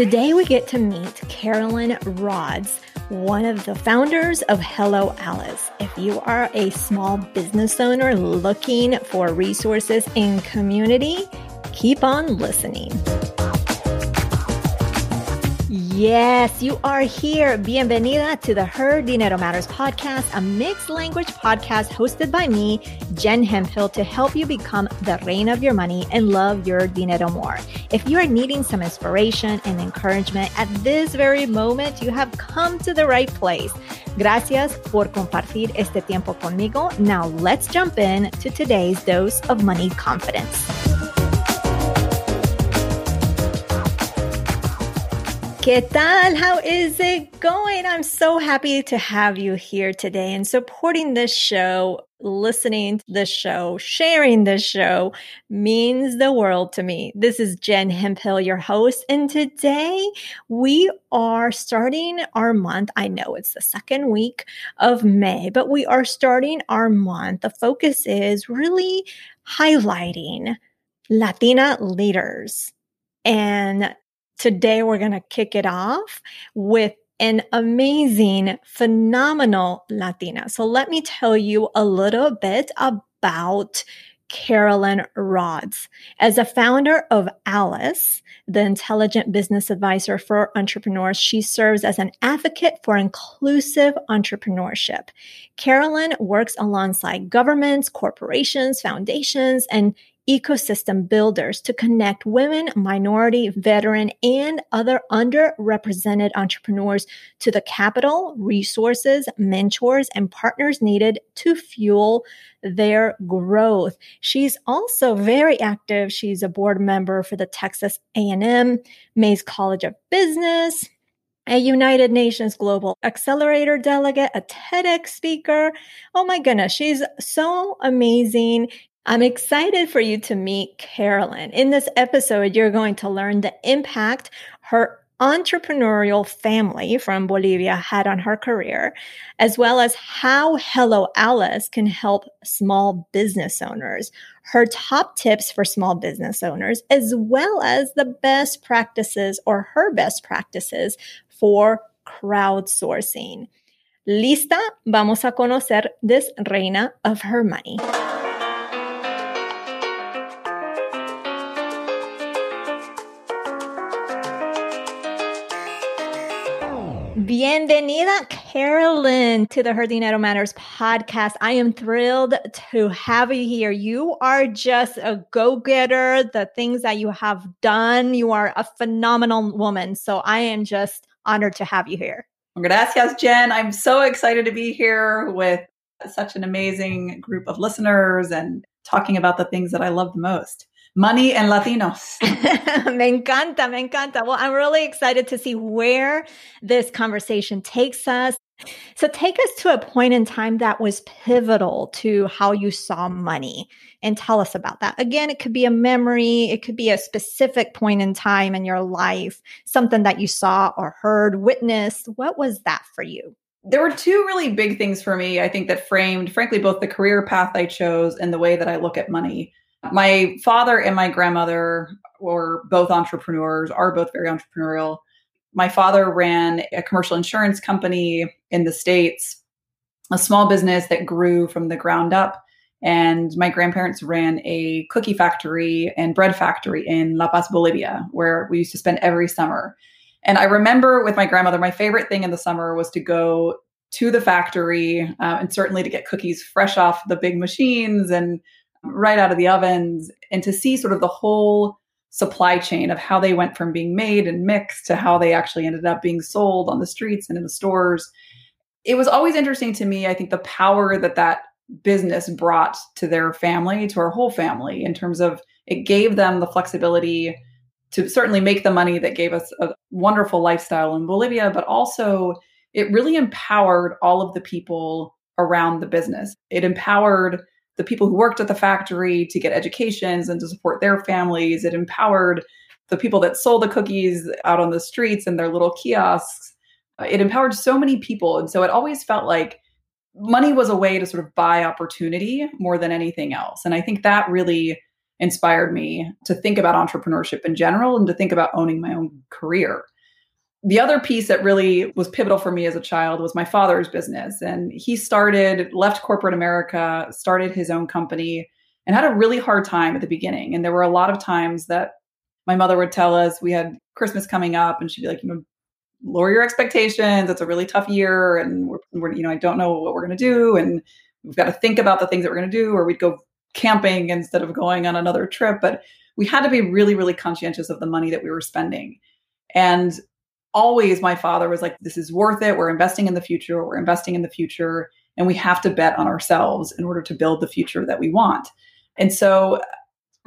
Today we get to meet Carolyn Rodz, one of the founders of Hello Alice. If you are a small business owner looking for resources in community, keep on listening. Yes, you are here. Bienvenida to the Her Dinero Matters podcast, a mixed language podcast hosted by me, Jen Hemphill, to help you become the reign of your money and love your dinero more. If you are needing some inspiration and encouragement at this very moment, you have come to the right place. Gracias por compartir este tiempo conmigo. Now let's jump in to today's dose of money confidence. ¿Qué tal? How is it going? I'm so happy to have you here today and supporting this show, listening to this show, sharing this show means the world to me. This is Jen Hemphill, your host, and today we are starting our month. I know it's the second week of May, but we are starting our month. The focus is really highlighting Latina leaders and Today, we're going to kick it off with an amazing, phenomenal Latina. So let me tell you a little bit about Carolyn Rodz. As a founder of Alice, the intelligent business advisor for entrepreneurs, she serves as an advocate for inclusive entrepreneurship. Carolyn works alongside governments, corporations, foundations, and ecosystem builders to connect women, minority, veteran, and other underrepresented entrepreneurs to the capital, resources, mentors, and partners needed to fuel their growth. She's also very active. She's a board member for the Texas A&M, Mays College of Business, a United Nations Global Accelerator delegate, a TEDx speaker. Oh my goodness, she's so amazing. I'm excited for you to meet Carolyn. In this episode, you're going to learn the impact her entrepreneurial family from Bolivia had on her career, as well as how Hello Alice can help small business owners, her top tips for small business owners, as well as the best practices or her best practices for crowdsourcing. Lista, vamos a conocer this reina of her money. Bienvenida, Carolyn, to the Her Dinero Matters podcast. I am thrilled to have you here. You are just a go getter. The things that you have done, you are a phenomenal woman. So I am just honored to have you here. Gracias, Jen. I'm so excited to be here with such an amazing group of listeners and talking about the things that I love the most money and Latinos. me encanta, me encanta. Well, I'm really excited to see where this conversation takes us. So, take us to a point in time that was pivotal to how you saw money and tell us about that. Again, it could be a memory, it could be a specific point in time in your life, something that you saw or heard, witnessed. What was that for you? There were two really big things for me, I think, that framed, frankly, both the career path I chose and the way that I look at money. My father and my grandmother were both entrepreneurs, are both very entrepreneurial. My father ran a commercial insurance company in the States, a small business that grew from the ground up. And my grandparents ran a cookie factory and bread factory in La Paz, Bolivia, where we used to spend every summer. And I remember with my grandmother, my favorite thing in the summer was to go to the factory uh, and certainly to get cookies fresh off the big machines and right out of the ovens and to see sort of the whole supply chain of how they went from being made and mixed to how they actually ended up being sold on the streets and in the stores. It was always interesting to me, I think, the power that that business brought to their family, to our whole family, in terms of it gave them the flexibility to certainly make the money that gave us a wonderful lifestyle in Bolivia, but also it really empowered all of the people around the business. It empowered the people who worked at the factory to get educations and to support their families. It empowered the people that sold the cookies out on the streets and their little kiosks. Uh, it empowered so many people. And so it always felt like money was a way to sort of buy opportunity more than anything else. And I think that really inspired me to think about entrepreneurship in general and to think about owning my own career. The other piece that really was pivotal for me as a child was my father's business. And he started, left corporate America, started his own company, and had a really hard time at the beginning. And there were a lot of times that my mother would tell us we had Christmas coming up, and she'd be like, you know, lower your expectations. It's a really tough year, and we're, we're you know, I don't know what we're going to do, and we've got to think about the things that we're going to do, or we'd go camping instead of going on another trip. But we had to be really, really conscientious of the money that we were spending. And always my father was like, this is worth it. We're investing in the future. We're investing in the future. And we have to bet on ourselves in order to build the future that we want. And so,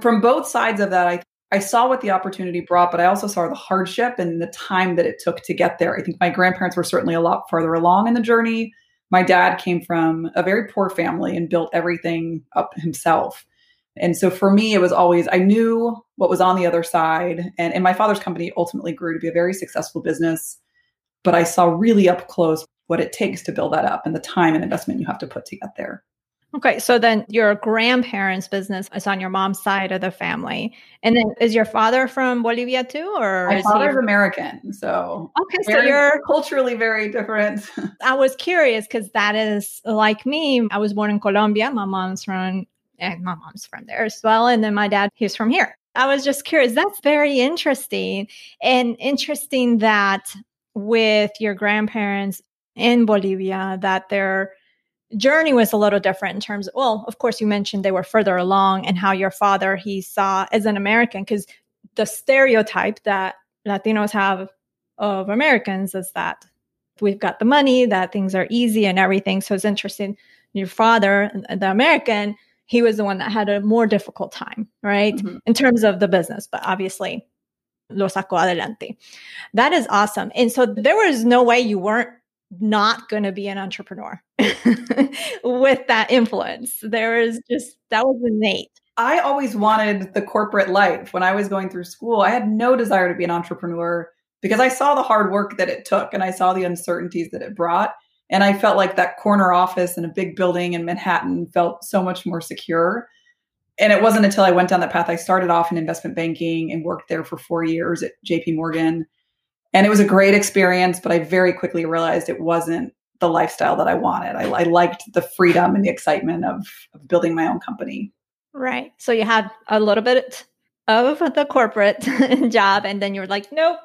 from both sides of that, I, I saw what the opportunity brought, but I also saw the hardship and the time that it took to get there. I think my grandparents were certainly a lot farther along in the journey my dad came from a very poor family and built everything up himself. And so for me, it was always, I knew what was on the other side. And, and my father's company ultimately grew to be a very successful business. But I saw really up close what it takes to build that up and the time and investment you have to put to get there. Okay, so then your grandparents' business is on your mom's side of the family, and then is your father from Bolivia too, or my father's he... American? So okay, so you're culturally very different. I was curious because that is like me. I was born in Colombia. My mom's from, and my mom's from there as well, and then my dad he's from here. I was just curious. That's very interesting, and interesting that with your grandparents in Bolivia that their journey was a little different in terms of, well, of course, you mentioned they were further along and how your father he saw as an American, because the stereotype that Latinos have of Americans is that we've got the money, that things are easy and everything. So it's interesting. Your father, the American, he was the one that had a more difficult time, right? Mm-hmm. In terms of the business, but obviously lo sacó adelante. That is awesome. And so there was no way you weren't not going to be an entrepreneur with that influence. There is just, that was innate. I always wanted the corporate life. When I was going through school, I had no desire to be an entrepreneur because I saw the hard work that it took and I saw the uncertainties that it brought. And I felt like that corner office in a big building in Manhattan felt so much more secure. And it wasn't until I went down that path. I started off in investment banking and worked there for four years at JP Morgan and it was a great experience, but I very quickly realized it wasn't the lifestyle that I wanted. I, I liked the freedom and the excitement of, of building my own company. Right. So you had a little bit of the corporate job, and then you were like, nope,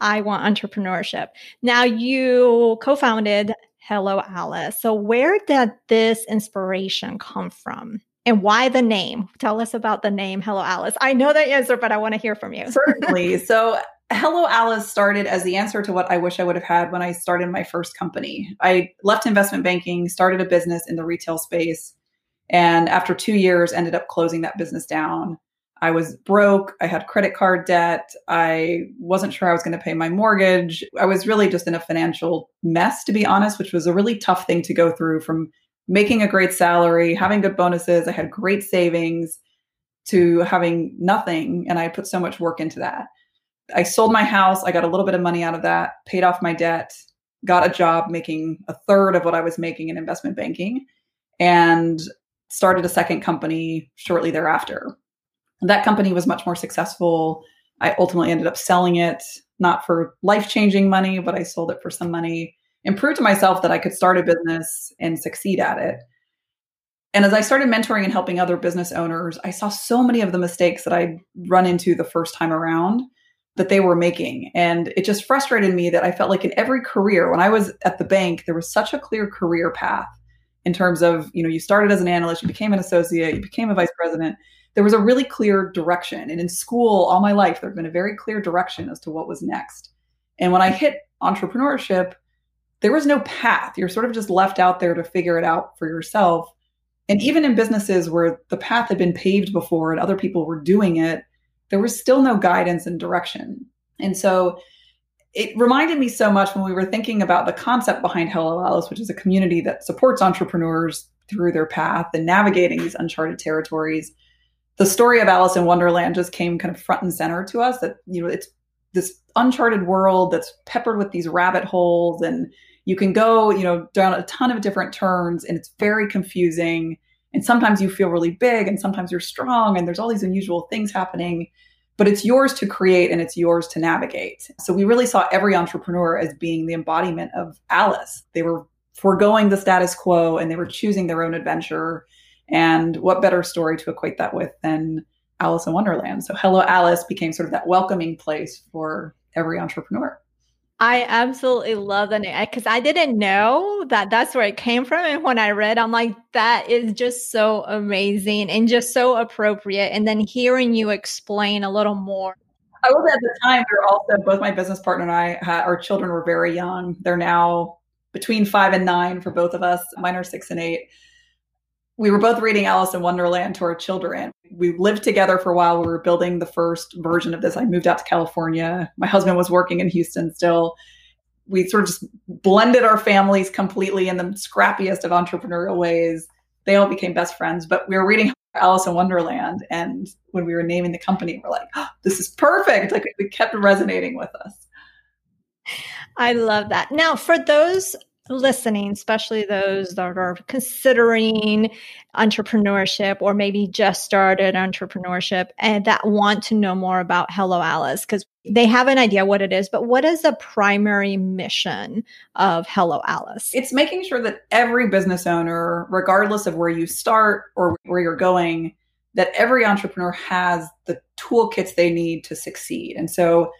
I want entrepreneurship. Now you co founded Hello Alice. So, where did this inspiration come from? And why the name? Tell us about the name Hello Alice. I know the answer, but I want to hear from you. Certainly. So, Hello Alice started as the answer to what I wish I would have had when I started my first company. I left investment banking, started a business in the retail space, and after two years, ended up closing that business down. I was broke. I had credit card debt. I wasn't sure I was going to pay my mortgage. I was really just in a financial mess, to be honest, which was a really tough thing to go through from making a great salary, having good bonuses. I had great savings to having nothing. And I put so much work into that. I sold my house. I got a little bit of money out of that, paid off my debt, got a job making a third of what I was making in investment banking, and started a second company shortly thereafter. That company was much more successful. I ultimately ended up selling it, not for life changing money, but I sold it for some money and proved to myself that I could start a business and succeed at it. And as I started mentoring and helping other business owners, I saw so many of the mistakes that I'd run into the first time around that they were making. And it just frustrated me that I felt like in every career, when I was at the bank, there was such a clear career path in terms of, you know, you started as an analyst, you became an associate, you became a vice president. There was a really clear direction. And in school, all my life, there had been a very clear direction as to what was next. And when I hit entrepreneurship, there was no path. You're sort of just left out there to figure it out for yourself. And even in businesses where the path had been paved before and other people were doing it, there was still no guidance and direction. And so it reminded me so much when we were thinking about the concept behind Hello Alice, which is a community that supports entrepreneurs through their path and navigating these uncharted territories. The story of Alice in Wonderland just came kind of front and center to us that, you know, it's this uncharted world that's peppered with these rabbit holes and you can go, you know, down a ton of different turns and it's very confusing And sometimes you feel really big and sometimes you're strong and there's all these unusual things happening, but it's yours to create and it's yours to navigate. So we really saw every entrepreneur as being the embodiment of Alice. They were foregoing the status quo and they were choosing their own adventure. And what better story to equate that with than Alice in Wonderland? So Hello Alice became sort of that welcoming place for every entrepreneur. I absolutely love the name because I didn't know that that's where it came from. And when I read, I'm like, that is just so amazing and just so appropriate. And then hearing you explain a little more. I was at the time, we are also, both my business partner and I, had, our children were very young. They're now between five and nine for both of us. Mine are six and eight. We were both reading Alice in Wonderland to our children. We lived together for a while. We were building the first version of this. I moved out to California. My husband was working in Houston still. We sort of just blended our families completely in the scrappiest of entrepreneurial ways. They all became best friends, but we were reading Alice in Wonderland. And when we were naming the company, we're like, oh, this is perfect. Like it kept resonating with us. I love that. Now, for those listening, especially those that are considering entrepreneurship or maybe just started entrepreneurship and that want to know more about Hello Alice, because they have an idea what it is, but what is the primary mission of Hello Alice? It's making sure that every business owner, regardless of where you start or where you're going, that every entrepreneur has the toolkits they need to succeed. And so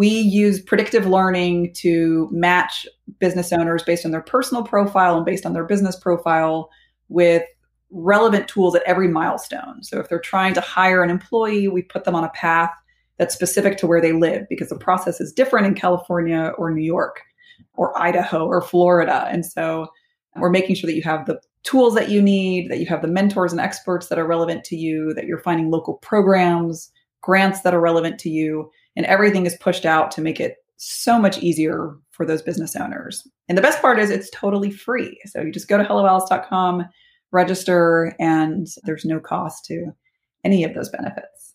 we use predictive learning to match business owners based on their personal profile and based on their business profile with relevant tools at every milestone. So if they're trying to hire an employee, we put them on a path that's specific to where they live because the process is different in California or New York or Idaho or Florida. And so we're making sure that you have the tools that you need, that you have the mentors and experts that are relevant to you, that you're finding local programs, grants that are relevant to you, and everything is pushed out to make it so much easier for those business owners. And the best part is it's totally free. So you just go to helloalice.com, register, and there's no cost to any of those benefits.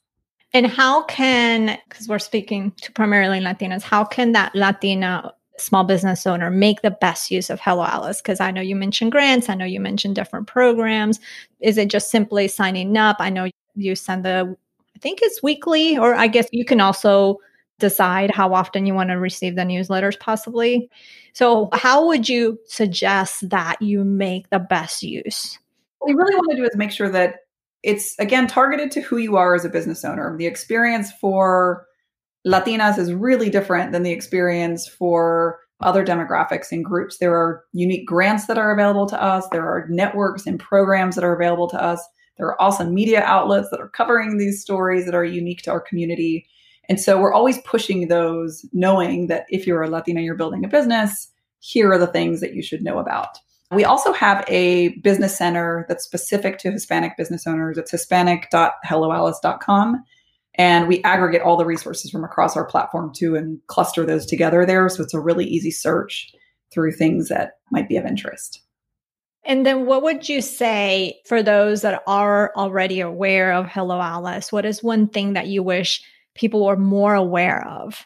And how can, because we're speaking to primarily Latinas, how can that Latina small business owner make the best use of Hello Alice? Because I know you mentioned grants, I know you mentioned different programs. Is it just simply signing up? I know you send the I think it's weekly, or I guess you can also decide how often you want to receive the newsletters, possibly. So, how would you suggest that you make the best use? What we really want to do is make sure that it's, again, targeted to who you are as a business owner. The experience for Latinas is really different than the experience for other demographics and groups. There are unique grants that are available to us, there are networks and programs that are available to us. There are awesome media outlets that are covering these stories that are unique to our community. And so we're always pushing those, knowing that if you're a Latina, you're building a business, here are the things that you should know about. We also have a business center that's specific to Hispanic business owners. It's hispanic.helloalice.com. And we aggregate all the resources from across our platform too and cluster those together there. So it's a really easy search through things that might be of interest. And then what would you say for those that are already aware of Hello Alice? What is one thing that you wish people were more aware of?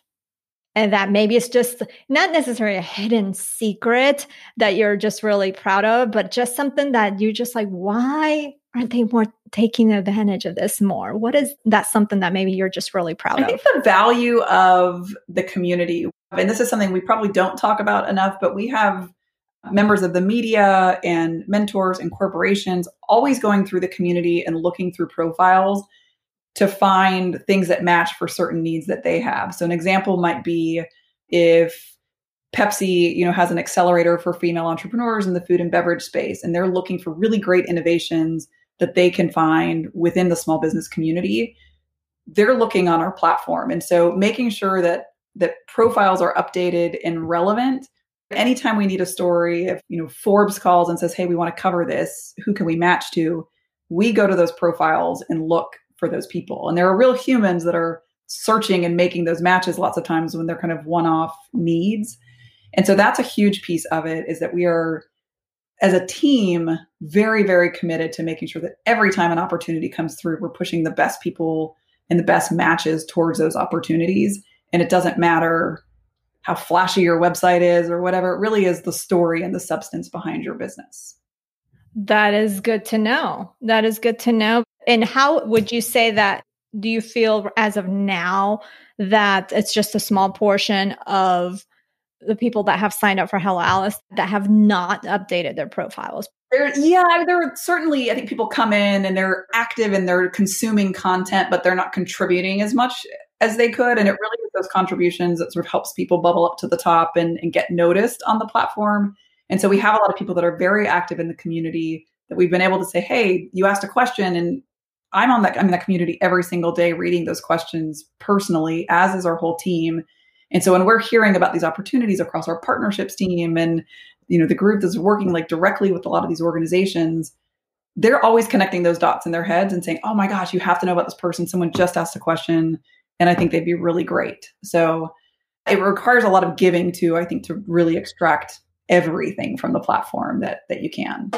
And that maybe it's just not necessarily a hidden secret that you're just really proud of, but just something that you just like, why aren't they more taking advantage of this more? What is that something that maybe you're just really proud I of? I think the value of the community, and this is something we probably don't talk about enough, but we have Uh-huh. members of the media and mentors and corporations always going through the community and looking through profiles to find things that match for certain needs that they have. So an example might be if Pepsi, you know, has an accelerator for female entrepreneurs in the food and beverage space and they're looking for really great innovations that they can find within the small business community. They're looking on our platform. And so making sure that that profiles are updated and relevant Anytime we need a story, if you know Forbes calls and says, "Hey, we want to cover this. Who can we match to?" We go to those profiles and look for those people. And there are real humans that are searching and making those matches lots of times when they're kind of one-off needs. And so that's a huge piece of it is that we are as a team very very committed to making sure that every time an opportunity comes through we're pushing the best people and the best matches towards those opportunities and it doesn't matter how flashy your website is or whatever. It really is the story and the substance behind your business. That is good to know. That is good to know. And how would you say that? Do you feel as of now that it's just a small portion of the people that have signed up for Hello Alice that have not updated their profiles? There, yeah, there are certainly, I think people come in and they're active and they're consuming content, but they're not contributing as much as they could. And it really those contributions that sort of helps people bubble up to the top and, and get noticed on the platform. And so we have a lot of people that are very active in the community that we've been able to say, hey, you asked a question and I'm on that I'm in that community every single day reading those questions personally, as is our whole team. And so when we're hearing about these opportunities across our partnerships team and you know the group that's working like directly with a lot of these organizations, they're always connecting those dots in their heads and saying, "Oh my gosh, you have to know about this person. Someone just asked a question and I think they'd be really great." So it requires a lot of giving to I think to really extract everything from the platform that that you can.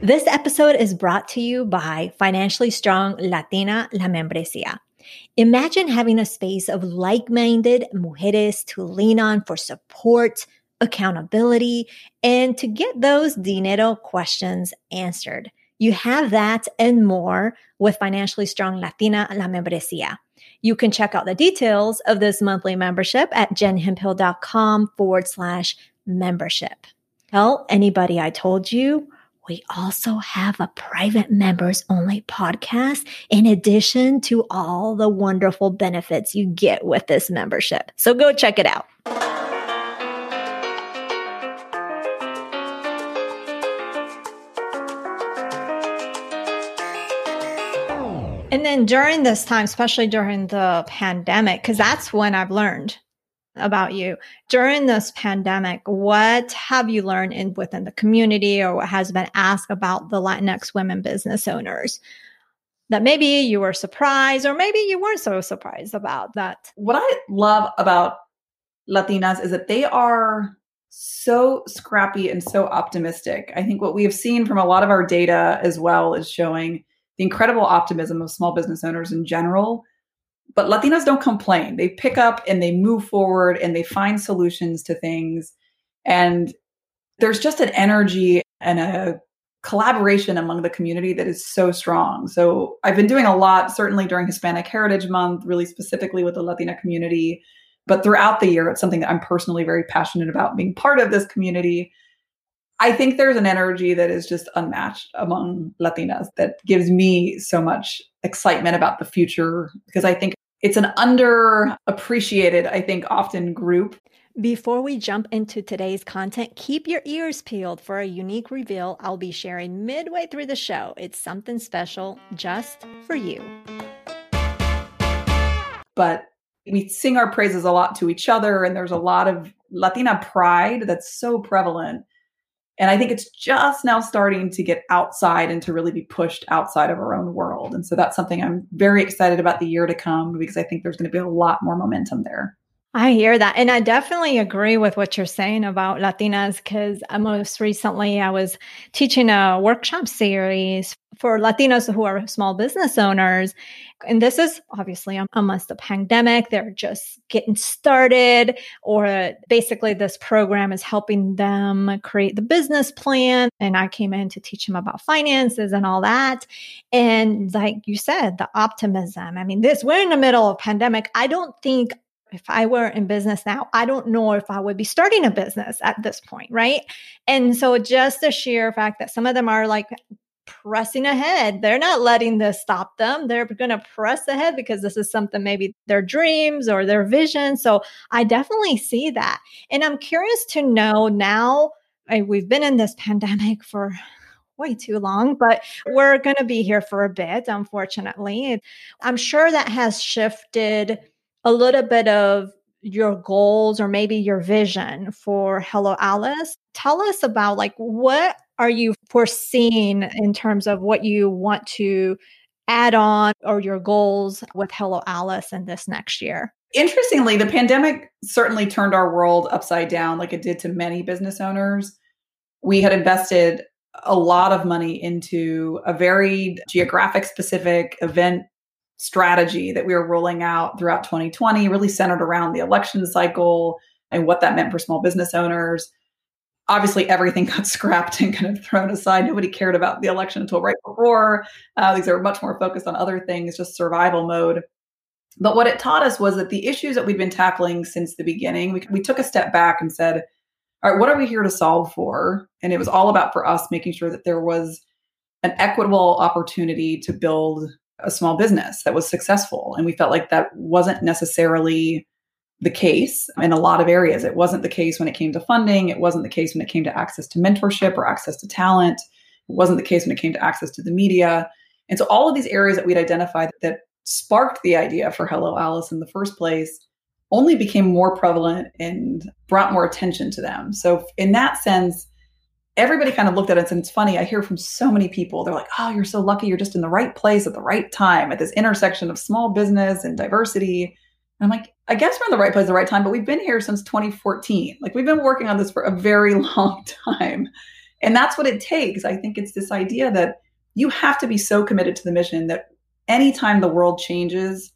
This episode is brought to you by Financially Strong Latina La Membresía. Imagine having a space of like minded mujeres to lean on for support, accountability, and to get those dinero questions answered. You have that and more with Financially Strong Latina La Membresía. You can check out the details of this monthly membership at jenhemphill.com forward slash membership. Tell anybody I told you. We also have a private members only podcast in addition to all the wonderful benefits you get with this membership. So go check it out. And then during this time, especially during the pandemic, because that's when I've learned about you during this pandemic. What have you learned in within the community, or what has been asked about the Latinx women business owners that maybe you were surprised, or maybe you weren't so surprised about that? What I love about Latinas is that they are so scrappy and so optimistic. I think what we have seen from a lot of our data as well is showing the incredible optimism of small business owners in general. But Latinas don't complain. They pick up and they move forward and they find solutions to things. And there's just an energy and a collaboration among the community that is so strong. So I've been doing a lot, certainly during Hispanic Heritage Month, really specifically with the Latina community. But throughout the year, it's something that I'm personally very passionate about being part of this community I think there's an energy that is just unmatched among Latinas that gives me so much excitement about the future because I think it's an underappreciated, I think, often group. Before we jump into today's content, keep your ears peeled for a unique reveal I'll be sharing midway through the show. It's something special just for you. But we sing our praises a lot to each other, and there's a lot of Latina pride that's so prevalent and I think it's just now starting to get outside and to really be pushed outside of our own world. And so that's something I'm very excited about the year to come because I think there's going to be a lot more momentum there. I hear that. And I definitely agree with what you're saying about Latinas because uh, most recently I was teaching a workshop series for Latinos who are small business owners. And this is obviously amongst the pandemic. They're just getting started, or basically, this program is helping them create the business plan. And I came in to teach them about finances and all that. And like you said, the optimism. I mean, this, we're in the middle of pandemic. I don't think if I were in business now, I don't know if I would be starting a business at this point, right? And so just the sheer fact that some of them are like pressing ahead, they're not letting this stop them. They're going to press ahead because this is something maybe their dreams or their vision. So I definitely see that. And I'm curious to know now, I, we've been in this pandemic for way too long, but we're going to be here for a bit, unfortunately. I'm sure that has shifted a little bit of your goals or maybe your vision for Hello Alice. Tell us about like what are you foreseeing in terms of what you want to add on or your goals with Hello Alice in this next year? Interestingly, the pandemic certainly turned our world upside down like it did to many business owners. We had invested a lot of money into a very geographic specific event strategy that we were rolling out throughout 2020, really centered around the election cycle and what that meant for small business owners. Obviously, everything got scrapped and kind of thrown aside. Nobody cared about the election until right before. Uh, these are much more focused on other things, just survival mode. But what it taught us was that the issues that we've been tackling since the beginning, we, we took a step back and said, all right, what are we here to solve for? And it was all about for us making sure that there was an equitable opportunity to build a small business that was successful. And we felt like that wasn't necessarily the case in a lot of areas. It wasn't the case when it came to funding. It wasn't the case when it came to access to mentorship or access to talent. It wasn't the case when it came to access to the media. And so all of these areas that we'd identified that sparked the idea for Hello Alice in the first place only became more prevalent and brought more attention to them. So in that sense, everybody kind of looked at it and it's funny. I hear from so many people, they're like, oh, you're so lucky. You're just in the right place at the right time at this intersection of small business and diversity. And I'm like, I guess we're in the right place at the right time, but we've been here since 2014. Like we've been working on this for a very long time. And that's what it takes. I think it's this idea that you have to be so committed to the mission that anytime the world changes,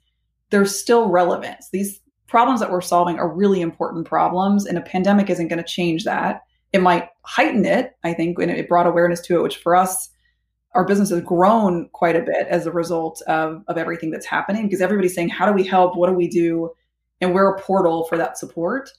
there's still relevance. These problems that we're solving are really important problems, and a pandemic isn't going to change that it might heighten it, I think, and it brought awareness to it, which for us, our business has grown quite a bit as a result of, of everything that's happening because everybody's saying, how do we help? What do we do? And we're a portal for that support.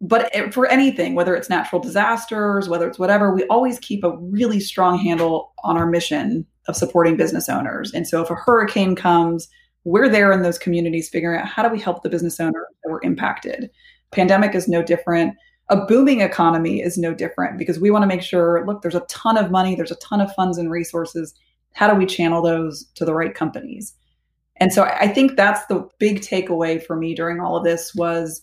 But it, for anything, whether it's natural disasters, whether it's whatever, we always keep a really strong handle on our mission of supporting business owners. And so if a hurricane comes, we're there in those communities figuring out how do we help the business owners that were impacted. Pandemic is no different a booming economy is no different because we want to make sure look there's a ton of money there's a ton of funds and resources. How do we channel those to the right companies? And so i think that's the big takeaway for me during all of this was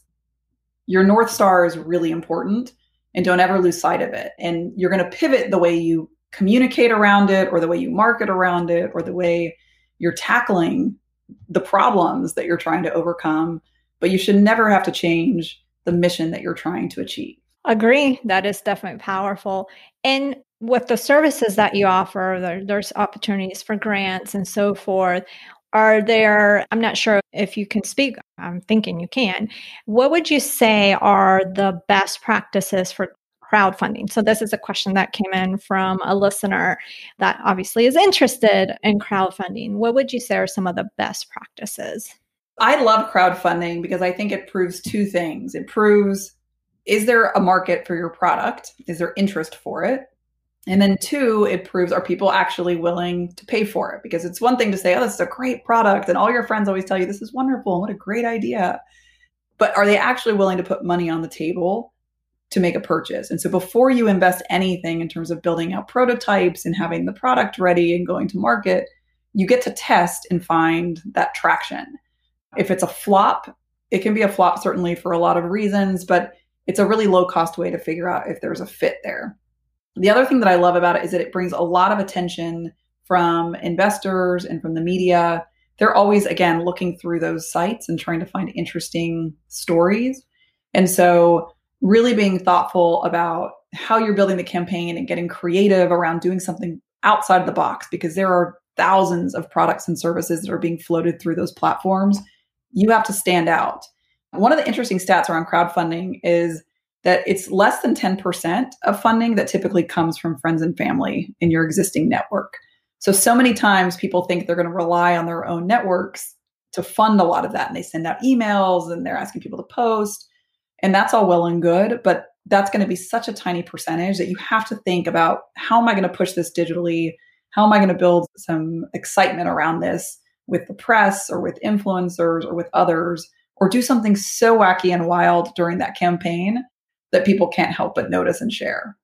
your north star is really important and don't ever lose sight of it. And you're going to pivot the way you communicate around it or the way you market around it or the way you're tackling the problems that you're trying to overcome but you should never have to change the mission that you're trying to achieve. Agree. That is definitely powerful. And with the services that you offer, there, there's opportunities for grants and so forth. Are there, I'm not sure if you can speak, I'm thinking you can. What would you say are the best practices for crowdfunding? So, this is a question that came in from a listener that obviously is interested in crowdfunding. What would you say are some of the best practices? I love crowdfunding because I think it proves two things. It proves is there a market for your product? Is there interest for it? And then two, it proves are people actually willing to pay for it? Because it's one thing to say, oh, this is a great product. And all your friends always tell you, this is wonderful. And what a great idea. But are they actually willing to put money on the table to make a purchase? And so before you invest anything in terms of building out prototypes and having the product ready and going to market, you get to test and find that traction. If it's a flop, it can be a flop certainly for a lot of reasons, but it's a really low cost way to figure out if there's a fit there. The other thing that I love about it is that it brings a lot of attention from investors and from the media. They're always, again, looking through those sites and trying to find interesting stories. And so, really being thoughtful about how you're building the campaign and getting creative around doing something outside of the box because there are thousands of products and services that are being floated through those platforms you have to stand out. One of the interesting stats around crowdfunding is that it's less than 10% of funding that typically comes from friends and family in your existing network. So, so many times people think they're going to rely on their own networks to fund a lot of that. And they send out emails and they're asking people to post. And that's all well and good. But that's going to be such a tiny percentage that you have to think about how am I going to push this digitally? How am I going to build some excitement around this? With the press or with influencers or with others, or do something so wacky and wild during that campaign that people can't help but notice and share.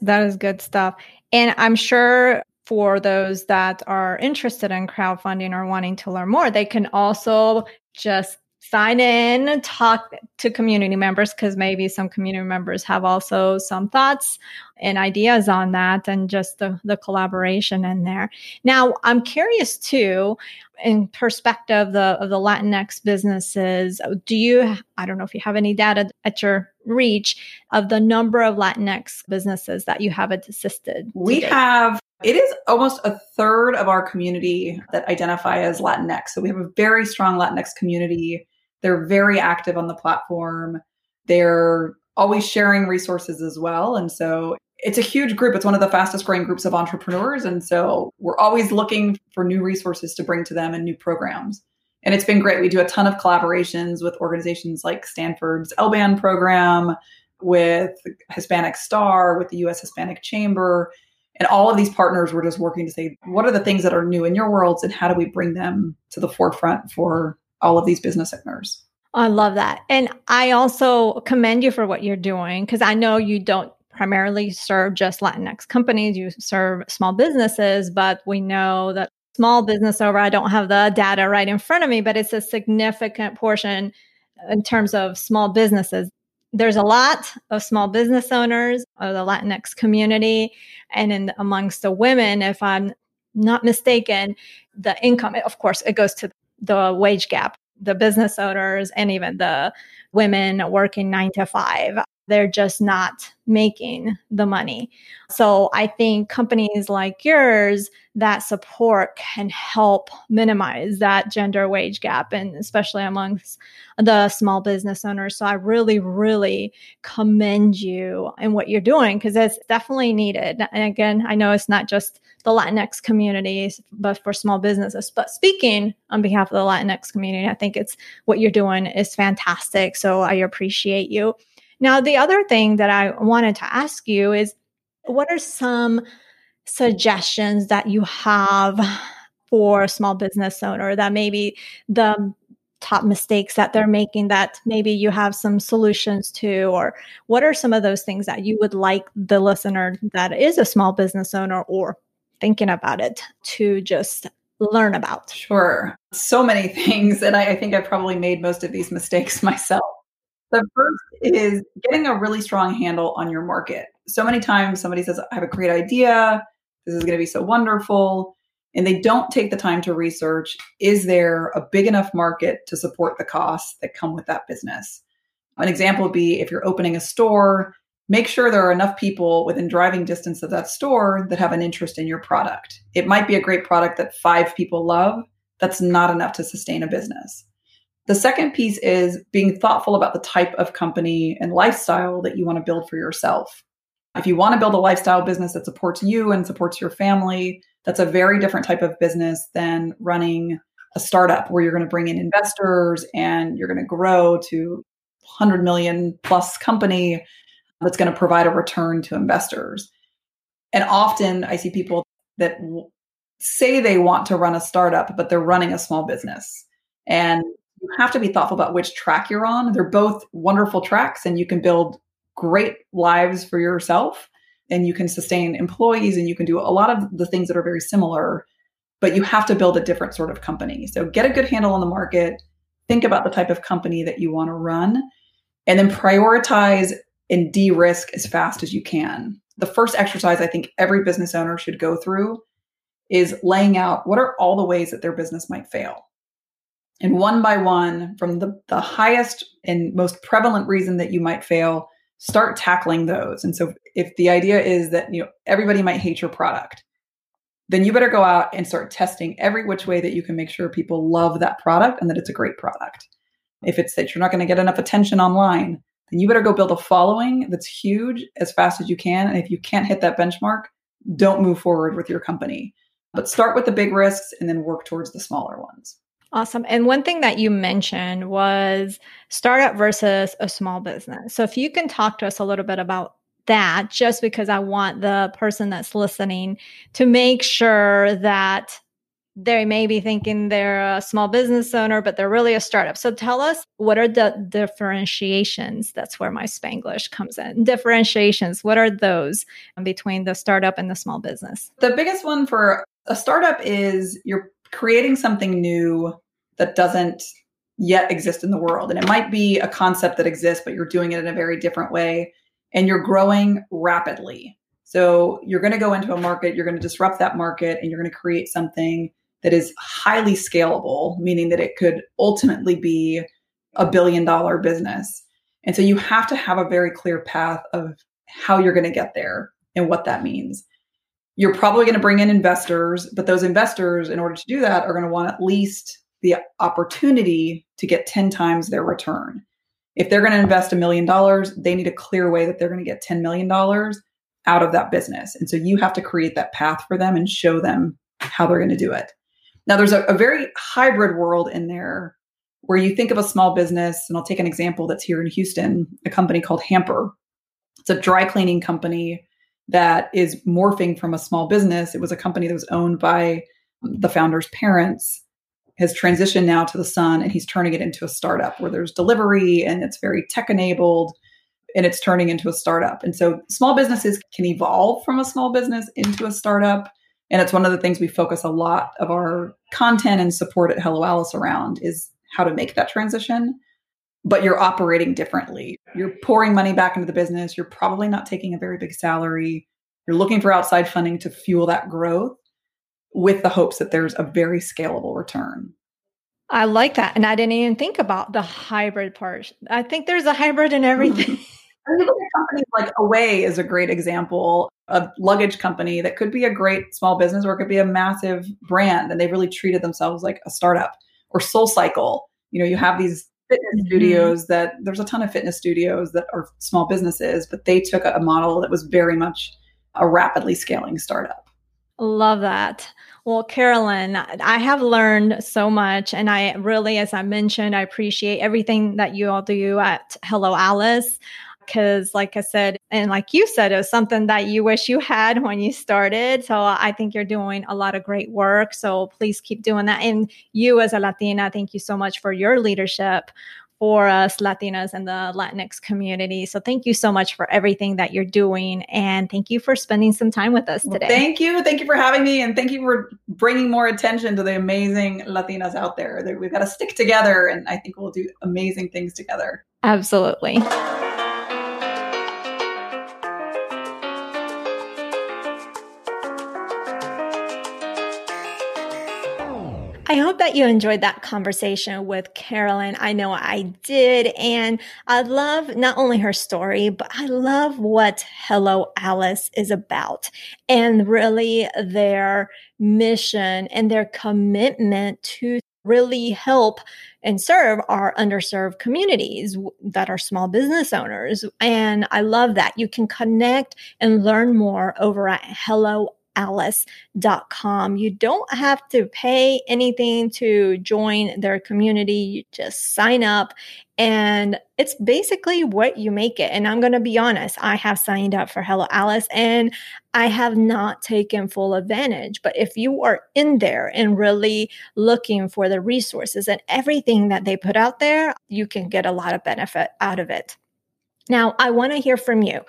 That is good stuff. And I'm sure for those that are interested in crowdfunding or wanting to learn more, they can also just sign in, and talk to community members because maybe some community members have also some thoughts and ideas on that and just the, the collaboration in there. Now, I'm curious too, in perspective of the, of the Latinx businesses, do you, I don't know if you have any data at your reach of the number of Latinx businesses that you have assisted? We have It is almost a third of our community that identify as Latinx. So we have a very strong Latinx community. They're very active on the platform. They're always sharing resources as well. And so it's a huge group. It's one of the fastest growing groups of entrepreneurs. And so we're always looking for new resources to bring to them and new programs. And it's been great. We do a ton of collaborations with organizations like Stanford's LBAN program, with Hispanic Star, with the US Hispanic Chamber. And all of these partners were just working to say, what are the things that are new in your worlds and how do we bring them to the forefront for all of these business owners? I love that. And I also commend you for what you're doing because I know you don't primarily serve just Latinx companies, you serve small businesses, but we know that small business over, I don't have the data right in front of me, but it's a significant portion in terms of small businesses. There's a lot of small business owners of the Latinx community and in amongst the women, if I'm not mistaken, the income, of course, it goes to the wage gap the business owners and even the women working nine to five. They're just not making the money. So I think companies like yours that support can help minimize that gender wage gap and especially amongst the small business owners. So I really, really commend you and what you're doing because it's definitely needed. And again, I know it's not just the Latinx community, but for small businesses. But speaking on behalf of the Latinx community, I think it's what you're doing is fantastic. So I appreciate you. Now, the other thing that I wanted to ask you is what are some suggestions that you have for a small business owner that maybe the top mistakes that they're making that maybe you have some solutions to? Or what are some of those things that you would like the listener that is a small business owner or thinking about it to just learn about? Sure. So many things and I, I think i probably made most of these mistakes myself the first is getting a really strong handle on your market so many times somebody says i have a great idea this is going to be so wonderful. And they don't take the time to research is there a big enough market to support the costs that come with that business? An example would be if you're opening a store, make sure there are enough people within driving distance of that store that have an interest in your product. It might be a great product that five people love. That's not enough to sustain a business. The second piece is being thoughtful about the type of company and lifestyle that you want to build for yourself. If you want to build a lifestyle business that supports you and supports your family, that's a very different type of business than running a startup where you're going to bring in investors and you're going to grow to 100 million plus company that's going to provide a return to investors. And often I see people that say they want to run a startup, but they're running a small business. And you have to be thoughtful about which track you're on. They're both wonderful tracks, and you can build great lives for yourself and you can sustain employees and you can do a lot of the things that are very similar but you have to build a different sort of company. So get a good handle on the market think about the type of company that you want to run and then prioritize and de-risk as fast as you can. The first exercise i think every business owner should go through is laying out what are all the ways that their business might fail and one by one from the, the highest and most prevalent reason that you might fail start tackling those. And so if the idea is that you know everybody might hate your product, then you better go out and start testing every which way that you can make sure people love that product and that it's a great product. If it's that you're not going to get enough attention online, then you better go build a following that's huge as fast as you can. And if you can't hit that benchmark, don't move forward with your company. But start with the big risks and then work towards the smaller ones. Awesome. And one thing that you mentioned was startup versus a small business. So if you can talk to us a little bit about that, just because I want the person that's listening to make sure that they may be thinking they're a small business owner, but they're really a startup. So tell us what are the differentiations? That's where my Spanglish comes in. Differentiations, what are those between the startup and the small business? The biggest one for a startup is you're creating something new that doesn't yet exist in the world. And it might be a concept that exists, but you're doing it in a very different way and you're growing rapidly. So you're going to go into a market, you're going to disrupt that market, and you're going to create something that is highly scalable, meaning that it could ultimately be a billion dollar business. And so you have to have a very clear path of how you're going to get there and what that means You're probably going to bring in investors, but those investors, in order to do that, are going to want at least the opportunity to get 10 times their return. If they're going to invest a million dollars, they need a clear way that they're going to get $10 million out of that business. And so you have to create that path for them and show them how they're going to do it. Now, there's a, a very hybrid world in there where you think of a small business, and I'll take an example that's here in Houston, a company called Hamper. It's a dry cleaning company that is morphing from a small business. It was a company that was owned by um, the founder's parents, has transitioned now to the son, and he's turning it into a startup where there's delivery and it's very tech enabled and it's turning into a startup. And so small businesses can evolve from a small business into a startup. And it's one of the things we focus a lot of our content and support at Hello Alice around is how to make that transition. But you're operating differently. You're pouring money back into the business. You're probably not taking a very big salary. You're looking for outside funding to fuel that growth with the hopes that there's a very scalable return. I like that. And I didn't even think about the hybrid part. I think there's a hybrid in everything. companies like Away is a great example. A luggage company that could be a great small business or it could be a massive brand, and they really treated themselves like a startup. Or Soul Cycle, you know, you have these fitness mm-hmm. studios that there's a ton of fitness studios that are small businesses, but they took a model that was very much a rapidly scaling startup. Love that. Well, Carolyn, I have learned so much. And I really, as I mentioned, I appreciate everything that you all do at Hello Alice because like I said, and like you said, it was something that you wish you had when you started. So I think you're doing a lot of great work. So please keep doing that. And you as a Latina, thank you so much for your leadership for us Latinas and the Latinx community. So thank you so much for everything that you're doing. And thank you for spending some time with us today. Well, thank you. Thank you for having me. And thank you for bringing more attention to the amazing Latinas out there. We've got to stick together. And I think we'll do amazing things together. Absolutely. I hope that you enjoyed that conversation with Carolyn. I know I did. And I love not only her story, but I love what Hello Alice is about and really their mission and their commitment to really help and serve our underserved communities that are small business owners. And I love that you can connect and learn more over at Hello alice.com. You don't have to pay anything to join their community. You just sign up and it's basically what you make it. And I'm going to be honest, I have signed up for Hello Alice and I have not taken full advantage. But if you are in there and really looking for the resources and everything that they put out there, you can get a lot of benefit out of it. Now, I want to hear from you.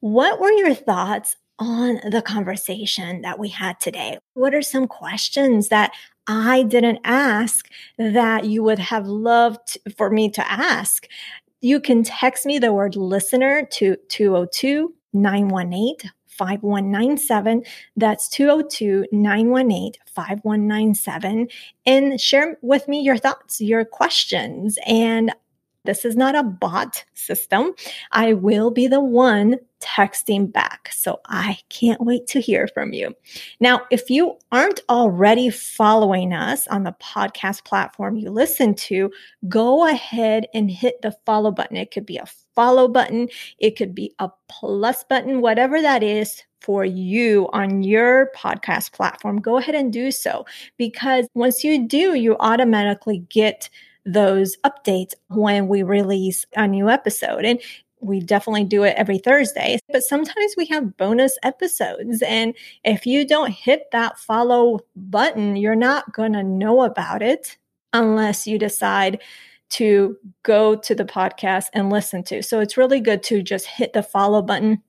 What were your thoughts on the conversation that we had today? What are some questions that I didn't ask that you would have loved for me to ask? You can text me the word listener to 202 918 5197. That's 202 918 5197. And share with me your thoughts, your questions. And this is not a bot system. I will be the one texting back. So I can't wait to hear from you. Now, if you aren't already following us on the podcast platform you listen to, go ahead and hit the follow button. It could be a follow button, it could be a plus button, whatever that is for you on your podcast platform. Go ahead and do so because once you do, you automatically get those updates when we release a new episode. And we definitely do it every Thursday, but sometimes we have bonus episodes. And if you don't hit that follow button, you're not going to know about it unless you decide to go to the podcast and listen to. So it's really good to just hit the follow button.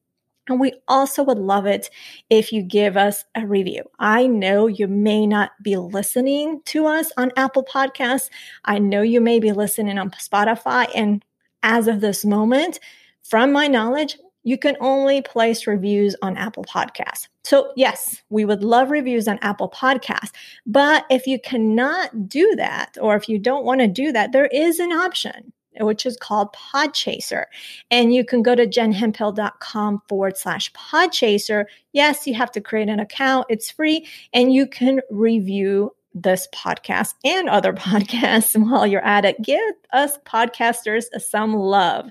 And we also would love it if you give us a review. I know you may not be listening to us on Apple Podcasts. I know you may be listening on Spotify. And as of this moment, from my knowledge, you can only place reviews on Apple Podcasts. So, yes, we would love reviews on Apple Podcasts. But if you cannot do that, or if you don't want to do that, there is an option. Which is called Podchaser. And you can go to jenhemphill.com forward slash Podchaser. Yes, you have to create an account. It's free and you can review this podcast and other podcasts while you're at it. Give us podcasters some love.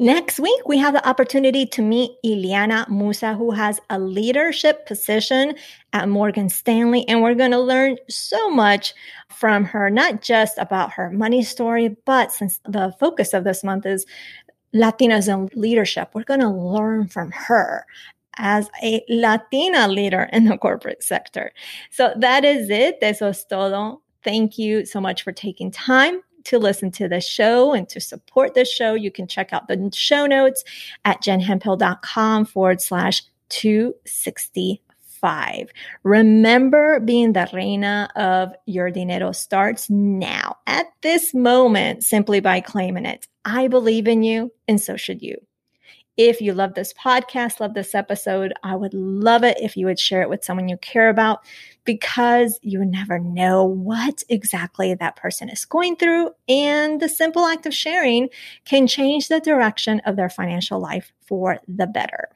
Next week, we have the opportunity to meet Iliana Musa, who has a leadership position at Morgan Stanley. And we're going to learn so much from her, not just about her money story, but since the focus of this month is Latinas in leadership, we're going to learn from her as a Latina leader in the corporate sector. So that is it. Eso es todo. Thank you so much for taking time to listen to the show and to support the show, you can check out the show notes at jenhemphill.com forward slash 265. Remember, being the reina of your dinero starts now, at this moment, simply by claiming it. I believe in you, and so should you. If you love this podcast, love this episode, I would love it if you would share it with someone you care about because you never know what exactly that person is going through. And the simple act of sharing can change the direction of their financial life for the better.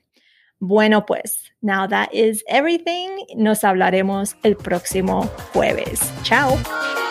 Bueno, pues, now that is everything. Nos hablaremos el próximo jueves. Chao.